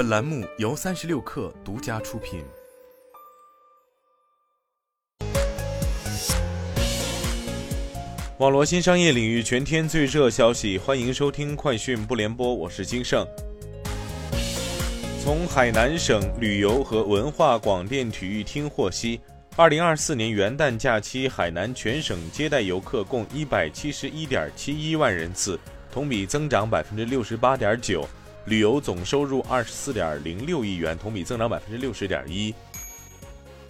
本栏目由三十六氪独家出品。网络新商业领域全天最热消息，欢迎收听快讯不联播，我是金盛。从海南省旅游和文化广电体育厅获悉，二零二四年元旦假期，海南全省接待游客共一百七十一点七一万人次，同比增长百分之六十八点九。旅游总收入二十四点零六亿元，同比增长百分之六十点一。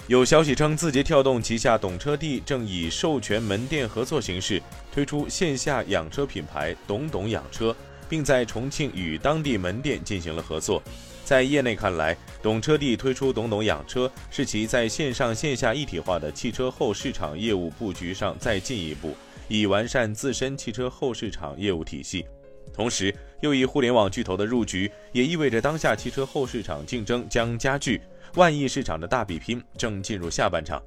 有消息称，字节跳动旗下懂车帝正以授权门店合作形式推出线下养车品牌“懂懂养车”，并在重庆与当地门店进行了合作。在业内看来，懂车帝推出“懂懂养车”是其在线上线下一体化的汽车后市场业务布局上再进一步，以完善自身汽车后市场业务体系。同时，又一互联网巨头的入局，也意味着当下汽车后市场竞争将加剧，万亿市场的大比拼正进入下半场。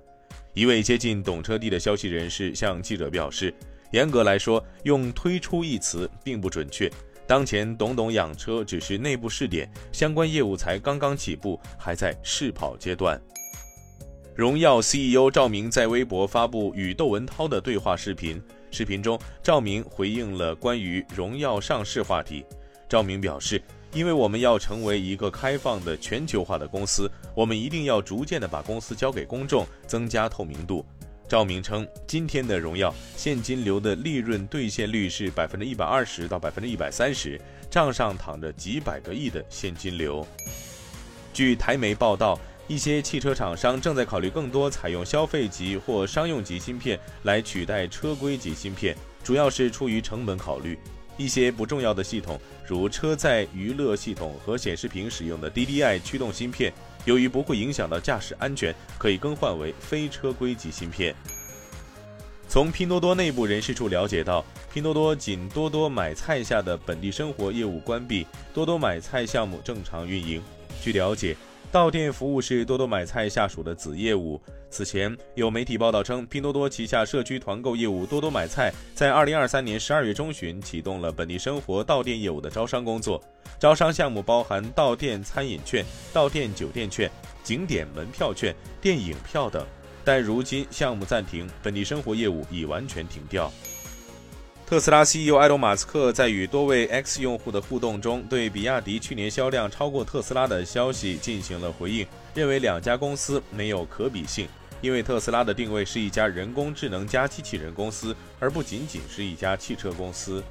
一位接近懂车帝的消息人士向记者表示：“严格来说，用‘推出’一词并不准确。当前懂懂养车只是内部试点，相关业务才刚刚起步，还在试跑阶段。”荣耀 CEO 赵明在微博发布与窦文涛的对话视频。视频中，赵明回应了关于荣耀上市话题。赵明表示：“因为我们要成为一个开放的全球化的公司，我们一定要逐渐的把公司交给公众，增加透明度。”赵明称：“今天的荣耀现金流的利润兑现率是百分之一百二十到百分之一百三十，账上躺着几百个亿的现金流。”据台媒报道。一些汽车厂商正在考虑更多采用消费级或商用级芯片来取代车规级芯片，主要是出于成本考虑。一些不重要的系统，如车载娱乐系统和显示屏使用的 DDI 驱动芯片，由于不会影响到驾驶安全，可以更换为非车规级芯片。从拼多多内部人士处了解到，拼多多仅多多买菜下的本地生活业务关闭，多多买菜项目正常运营。据了解。到店服务是多多买菜下属的子业务。此前有媒体报道称，拼多多旗下社区团购业务多多买菜在二零二三年十二月中旬启动了本地生活到店业务的招商工作。招商项目包含到店餐饮券、到店酒店券、景点门票券、电影票等。但如今项目暂停，本地生活业务已完全停掉。特斯拉 CEO 埃隆·马斯克在与多位 X 用户的互动中，对比亚迪去年销量超过特斯拉的消息进行了回应，认为两家公司没有可比性，因为特斯拉的定位是一家人工智能加机器人公司，而不仅仅是一家汽车公司。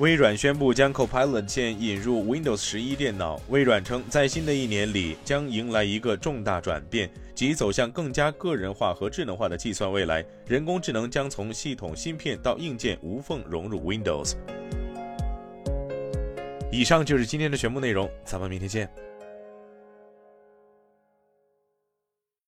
微软宣布将 Copilot 键引入 Windows 十一电脑。微软称，在新的一年里将迎来一个重大转变，即走向更加个人化和智能化的计算未来。人工智能将从系统芯片到硬件无缝融入 Windows。以上就是今天的全部内容，咱们明天见。